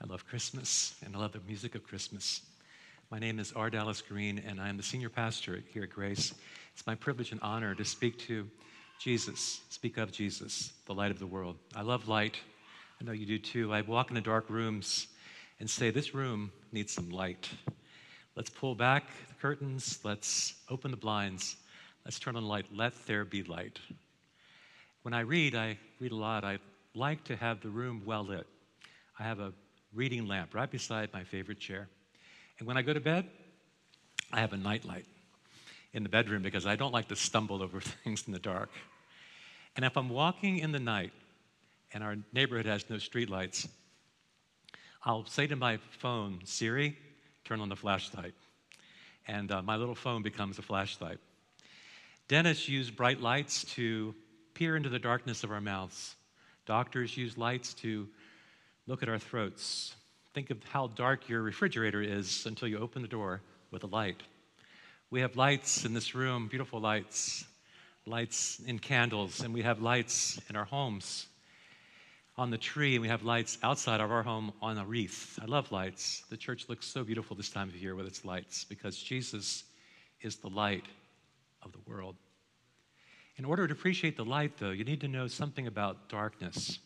I love Christmas and I love the music of Christmas. My name is R. Dallas Green, and I am the senior pastor here at Grace. It's my privilege and honor to speak to Jesus, speak of Jesus, the light of the world. I love light. I know you do too. I walk into dark rooms and say, This room needs some light. Let's pull back the curtains. Let's open the blinds. Let's turn on the light. Let there be light. When I read, I read a lot. I like to have the room well lit. I have a reading lamp right beside my favorite chair. And when I go to bed, I have a nightlight in the bedroom because I don't like to stumble over things in the dark. And if I'm walking in the night and our neighborhood has no streetlights, I'll say to my phone, Siri, turn on the flashlight. And uh, my little phone becomes a flashlight. Dentists use bright lights to peer into the darkness of our mouths. Doctors use lights to look at our throats. Think of how dark your refrigerator is until you open the door with a light. We have lights in this room, beautiful lights, lights in candles, and we have lights in our homes on the tree, and we have lights outside of our home on a wreath. I love lights. The church looks so beautiful this time of year with its lights because Jesus is the light of the world. In order to appreciate the light, though, you need to know something about darkness.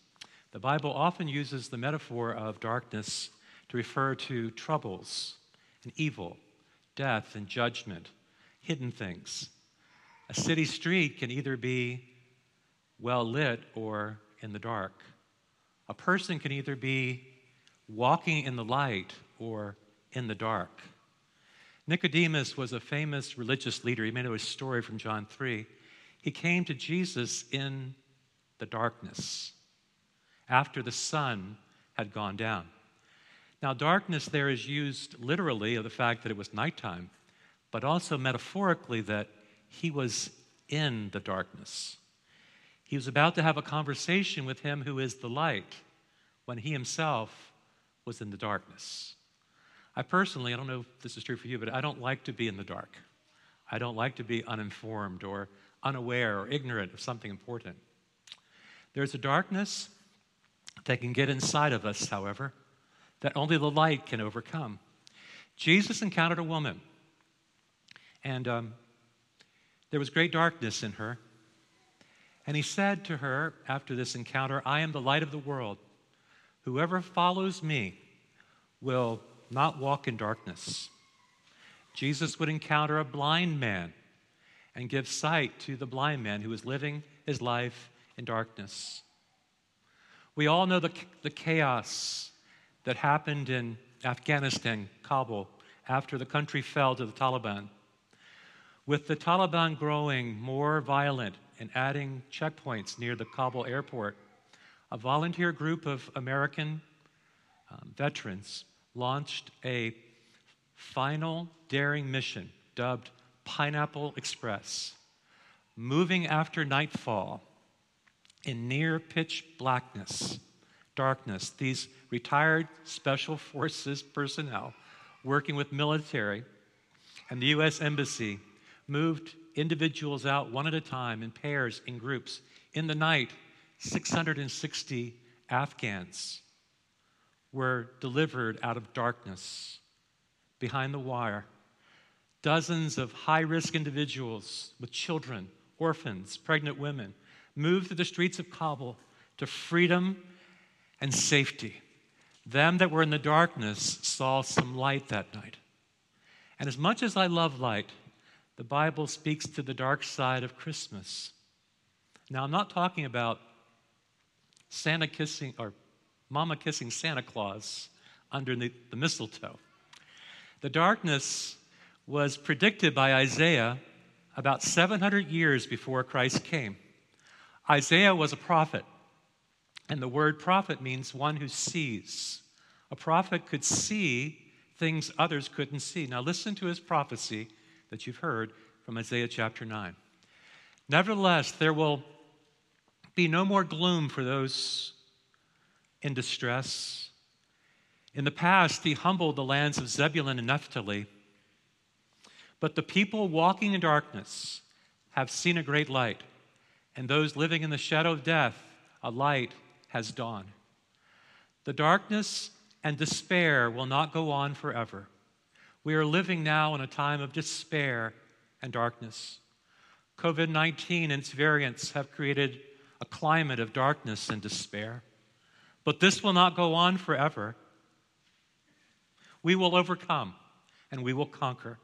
The Bible often uses the metaphor of darkness to refer to troubles and evil, death and judgment, hidden things. A city street can either be well lit or in the dark. A person can either be walking in the light or in the dark. Nicodemus was a famous religious leader. You may know his story from John 3. He came to Jesus in the darkness after the sun had gone down. Now, darkness there is used literally of the fact that it was nighttime, but also metaphorically that he was in the darkness. He was about to have a conversation with him who is the light when he himself was in the darkness. I personally, I don't know if this is true for you, but I don't like to be in the dark. I don't like to be uninformed or unaware or ignorant of something important. There's a darkness that can get inside of us, however, that only the light can overcome. Jesus encountered a woman, and um, there was great darkness in her. And he said to her after this encounter, I am the light of the world. Whoever follows me will not walk in darkness. Jesus would encounter a blind man and give sight to the blind man who was living his life in darkness. We all know the, the chaos that happened in Afghanistan, Kabul, after the country fell to the Taliban. With the Taliban growing more violent and adding checkpoints near the Kabul airport, a volunteer group of American um, veterans launched a final daring mission dubbed Pineapple Express, moving after nightfall in near pitch blackness, darkness, these retired special forces personnel working with military and the U.S. Embassy moved individuals out one at a time in pairs, in groups. In the night, 660 Afghans were delivered out of darkness behind the wire. Dozens of high risk individuals with children, orphans, pregnant women moved through the streets of Kabul to freedom and safety. Them that were in the darkness saw some light that night. And as much as I love light, the Bible speaks to the dark side of Christmas. Now, I'm not talking about Santa kissing or mama kissing Santa Claus underneath the mistletoe. The darkness was predicted by Isaiah about 700 years before Christ came. Isaiah was a prophet, and the word prophet means one who sees. A prophet could see things others couldn't see. Now, listen to his prophecy that you've heard from Isaiah chapter 9. Nevertheless, there will be no more gloom for those in distress. In the past, he humbled the lands of Zebulun and Naphtali. But the people walking in darkness have seen a great light and those living in the shadow of death, a light has dawned. The darkness and despair will not go on forever. We are living now in a time of despair and darkness. COVID 19 and its variants have created a climate of darkness and despair. But this will not go on forever. We will overcome and we will conquer.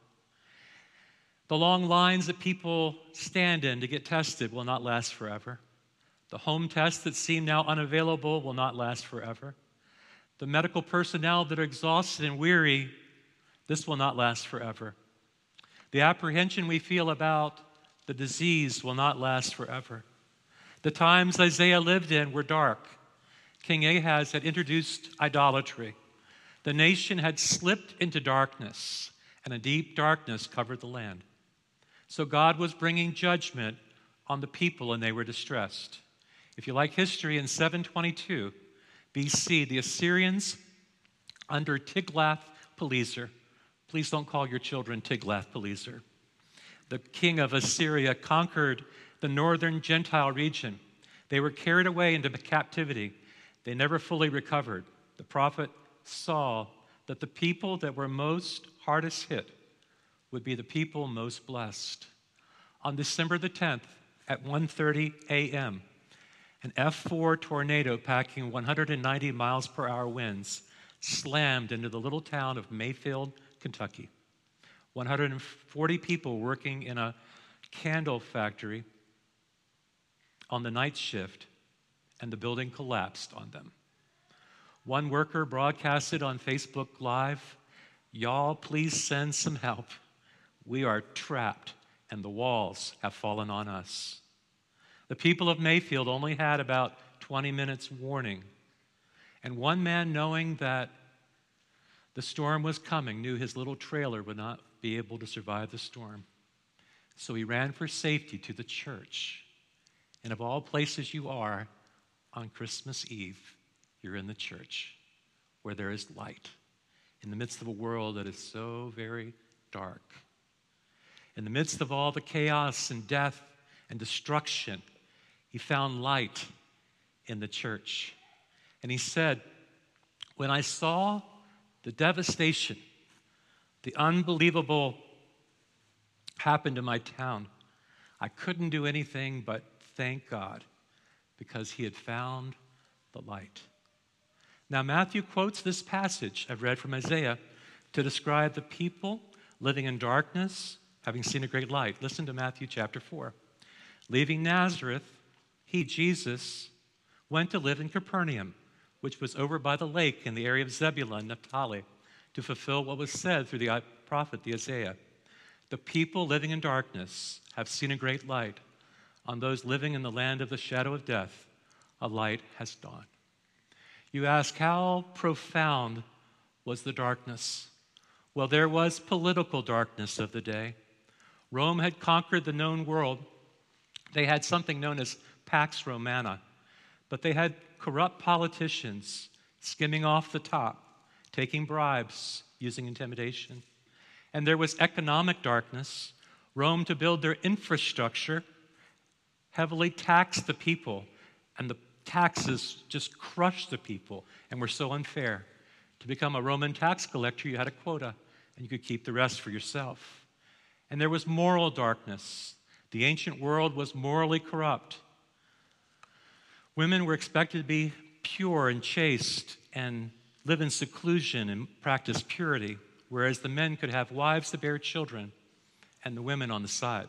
The long lines that people stand in to get tested will not last forever. The home tests that seem now unavailable will not last forever. The medical personnel that are exhausted and weary, this will not last forever. The apprehension we feel about the disease will not last forever. The times Isaiah lived in were dark. King Ahaz had introduced idolatry. The nation had slipped into darkness, and a deep darkness covered the land. So God was bringing judgment on the people, and they were distressed. If you like history, in 722 BC, the Assyrians under Tiglath-Pileser, please don't call your children Tiglath-Pileser, the king of Assyria conquered the northern Gentile region. They were carried away into captivity. They never fully recovered. The prophet saw that the people that were most hardest hit would be the people most blessed. On December the 10th at 1:30 a.m., an F4 tornado packing 190 miles per hour winds slammed into the little town of Mayfield, Kentucky. 140 people working in a candle factory on the night shift, and the building collapsed on them. One worker broadcasted on Facebook Live Y'all, please send some help. We are trapped, and the walls have fallen on us. The people of Mayfield only had about 20 minutes warning. And one man, knowing that the storm was coming, knew his little trailer would not be able to survive the storm. So he ran for safety to the church. And of all places you are on Christmas Eve, you're in the church where there is light in the midst of a world that is so very dark. In the midst of all the chaos and death and destruction, he found light in the church. And he said, When I saw the devastation, the unbelievable happened to my town, I couldn't do anything but thank God because he had found the light. Now, Matthew quotes this passage I've read from Isaiah to describe the people living in darkness, having seen a great light. Listen to Matthew chapter 4. Leaving Nazareth, he, Jesus, went to live in Capernaum, which was over by the lake in the area of Zebulun Naphtali, to fulfill what was said through the prophet the Isaiah. The people living in darkness have seen a great light. On those living in the land of the shadow of death, a light has dawned. You ask, how profound was the darkness? Well, there was political darkness of the day. Rome had conquered the known world. They had something known as Pax Romana. But they had corrupt politicians skimming off the top, taking bribes, using intimidation. And there was economic darkness. Rome, to build their infrastructure, heavily taxed the people, and the taxes just crushed the people and were so unfair. To become a Roman tax collector, you had a quota, and you could keep the rest for yourself. And there was moral darkness. The ancient world was morally corrupt. Women were expected to be pure and chaste and live in seclusion and practice purity, whereas the men could have wives to bear children and the women on the side.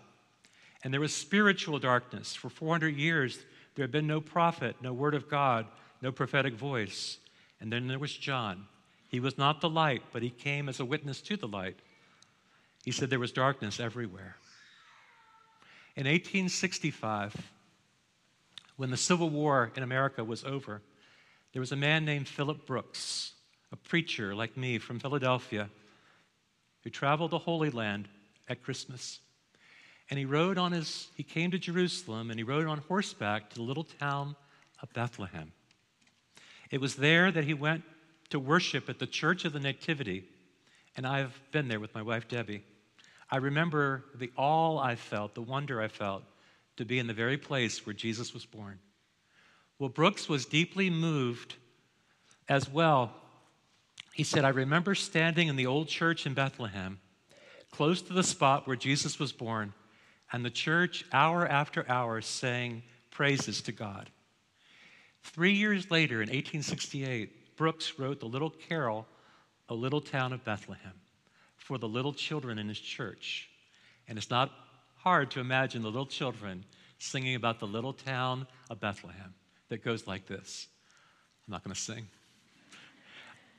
And there was spiritual darkness. For 400 years, there had been no prophet, no word of God, no prophetic voice. And then there was John. He was not the light, but he came as a witness to the light. He said there was darkness everywhere. In 1865, when the Civil War in America was over, there was a man named Philip Brooks, a preacher like me from Philadelphia, who traveled the Holy Land at Christmas. And he rode on his, he came to Jerusalem and he rode on horseback to the little town of Bethlehem. It was there that he went to worship at the Church of the Nativity, and I've been there with my wife Debbie. I remember the awe I felt, the wonder I felt to be in the very place where Jesus was born. Well, Brooks was deeply moved as well He said, I remember standing in the old church in Bethlehem, close to the spot where Jesus was born, and the church, hour after hour, sang praises to God. Three years later, in 1868, Brooks wrote the little carol, A Little Town of Bethlehem, for the little children in his church. And it's not hard to imagine the little children singing about the little town of Bethlehem that goes like this. I'm not going to sing.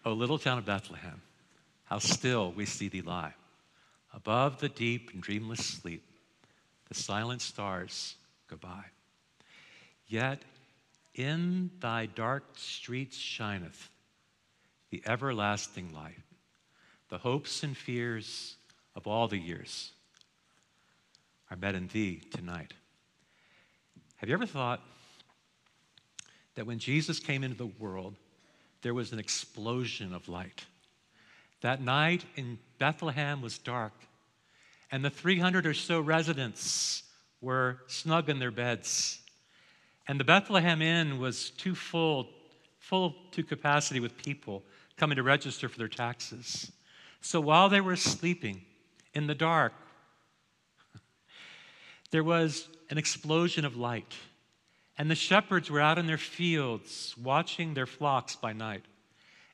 O little town of Bethlehem, how still we see thee lie. Above the deep and dreamless sleep, the silent stars go by. Yet in thy dark streets shineth the everlasting light. The hopes and fears of all the years are met in thee tonight. Have you ever thought that when Jesus came into the world, there was an explosion of light. That night in Bethlehem was dark, and the 300 or so residents were snug in their beds. And the Bethlehem Inn was too full, full to capacity with people coming to register for their taxes. So while they were sleeping in the dark, there was an explosion of light. And the shepherds were out in their fields watching their flocks by night.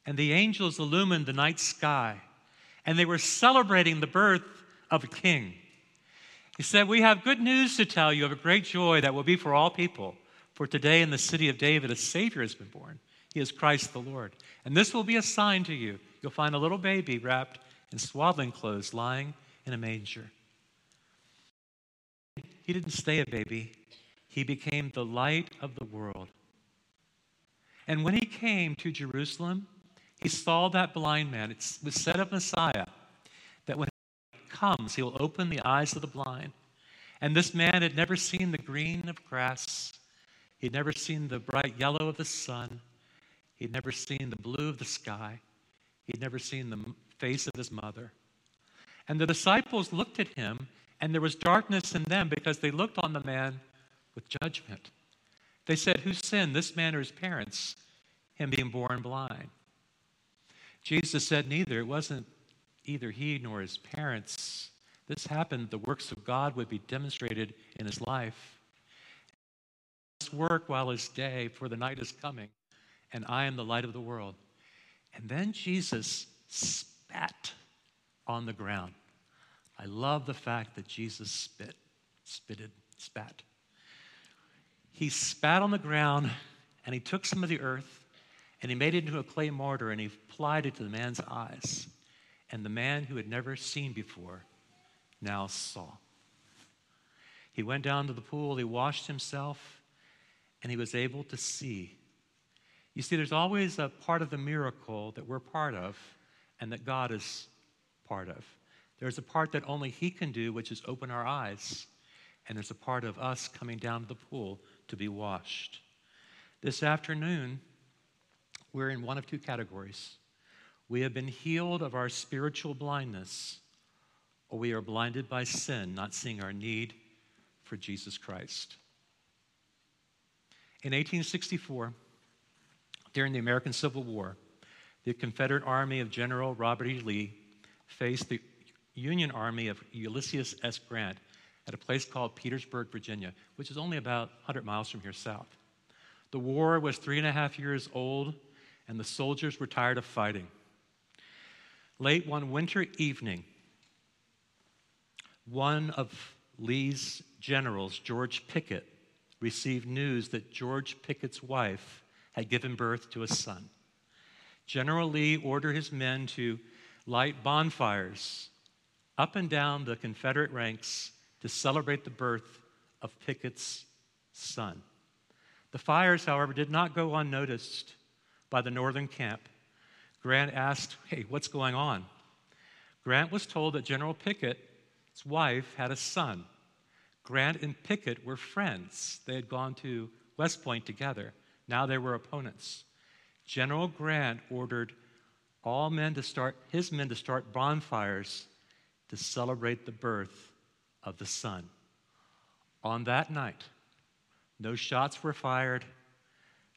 And the angels illumined the night sky. And they were celebrating the birth of a king. He said, We have good news to tell you of a great joy that will be for all people. For today in the city of David, a Savior has been born. He is Christ the Lord. And this will be a sign to you. You'll find a little baby wrapped in swaddling clothes lying in a manger. He didn't stay a baby, he became the light of the world. And when he came to Jerusalem, he saw that blind man. It was said of Messiah that when he comes, he will open the eyes of the blind. And this man had never seen the green of grass, he'd never seen the bright yellow of the sun, he'd never seen the blue of the sky, he'd never seen the face of his mother. And the disciples looked at him, and there was darkness in them because they looked on the man with judgment. They said, Who sinned, this man or his parents, him being born blind? Jesus said, Neither. It wasn't either he nor his parents. This happened, the works of God would be demonstrated in his life. This work while his day, for the night is coming, and I am the light of the world. And then Jesus spat on the ground. I love the fact that Jesus spit, spitted, spat he spat on the ground and he took some of the earth and he made it into a clay mortar and he applied it to the man's eyes. And the man who had never seen before now saw. He went down to the pool, he washed himself, and he was able to see. You see, there's always a part of the miracle that we're part of and that God is part of. There's a part that only He can do, which is open our eyes. And there's a part of us coming down to the pool to be washed. This afternoon, we're in one of two categories. We have been healed of our spiritual blindness, or we are blinded by sin, not seeing our need for Jesus Christ. In 1864, during the American Civil War, the Confederate Army of General Robert E. Lee faced the Union Army of Ulysses S. Grant at a place called Petersburg, Virginia, which is only about 100 miles from here south. The war was three and a half years old, and the soldiers were tired of fighting. Late one winter evening, one of Lee's generals, George Pickett, received news that George Pickett's wife had given birth to a son. General Lee ordered his men to light bonfires up and down the Confederate ranks to celebrate the birth of Pickett's son. The fires, however, did not go unnoticed by the northern camp. Grant asked, Hey, what's going on? Grant was told that General Pickett's wife had a son. Grant and Pickett were friends. They had gone to West Point together. Now they were opponents. General Grant ordered all men to start, his men to start bonfires to celebrate the birth of the Son. On that night, no shots were fired,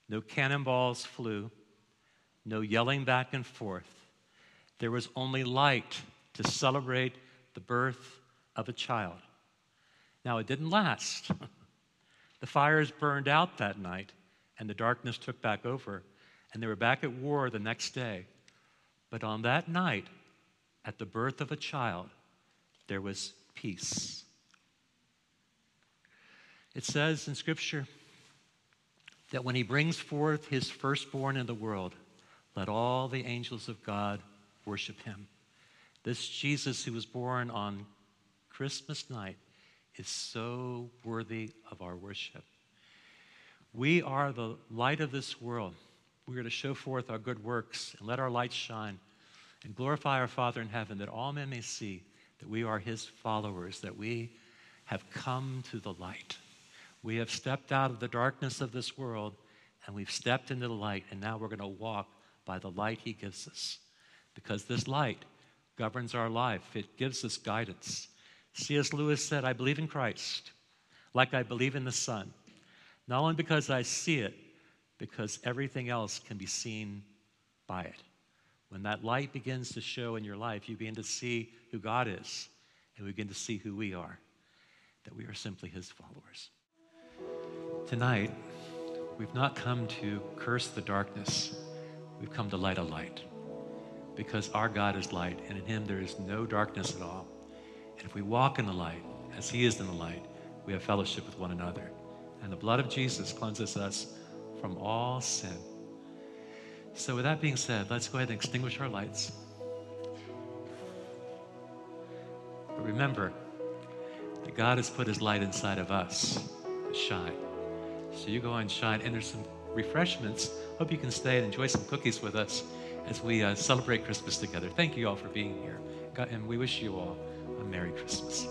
no cannonballs flew, no yelling back and forth. there was only light to celebrate the birth of a child. Now, it didn't last. the fires burned out that night, and the darkness took back over, and they were back at war the next day. But on that night, at the birth of a child, there was peace. It says in Scripture that when he brings forth his firstborn in the world, let all the angels of God worship him. This Jesus who was born on Christmas night is so worthy of our worship. We are the light of this world. We are to show forth our good works and let our light shine and glorify our Father in heaven that all men may see that we are his followers, that we have come to the light. We have stepped out of the darkness of this world and we've stepped into the light, and now we're going to walk by the light he gives us because this light governs our life, it gives us guidance. C.S. Lewis said, I believe in Christ like I believe in the sun, not only because I see it, because everything else can be seen by it. When that light begins to show in your life, you begin to see who God is, and we begin to see who we are, that we are simply His followers. Tonight, we've not come to curse the darkness, we've come to light a light. Because our God is light, and in Him there is no darkness at all. And if we walk in the light, as He is in the light, we have fellowship with one another. And the blood of Jesus cleanses us from all sin. So, with that being said, let's go ahead and extinguish our lights. But remember that God has put His light inside of us to shine. So, you go and shine. And there's some refreshments. Hope you can stay and enjoy some cookies with us as we uh, celebrate Christmas together. Thank you all for being here. God, and we wish you all a Merry Christmas.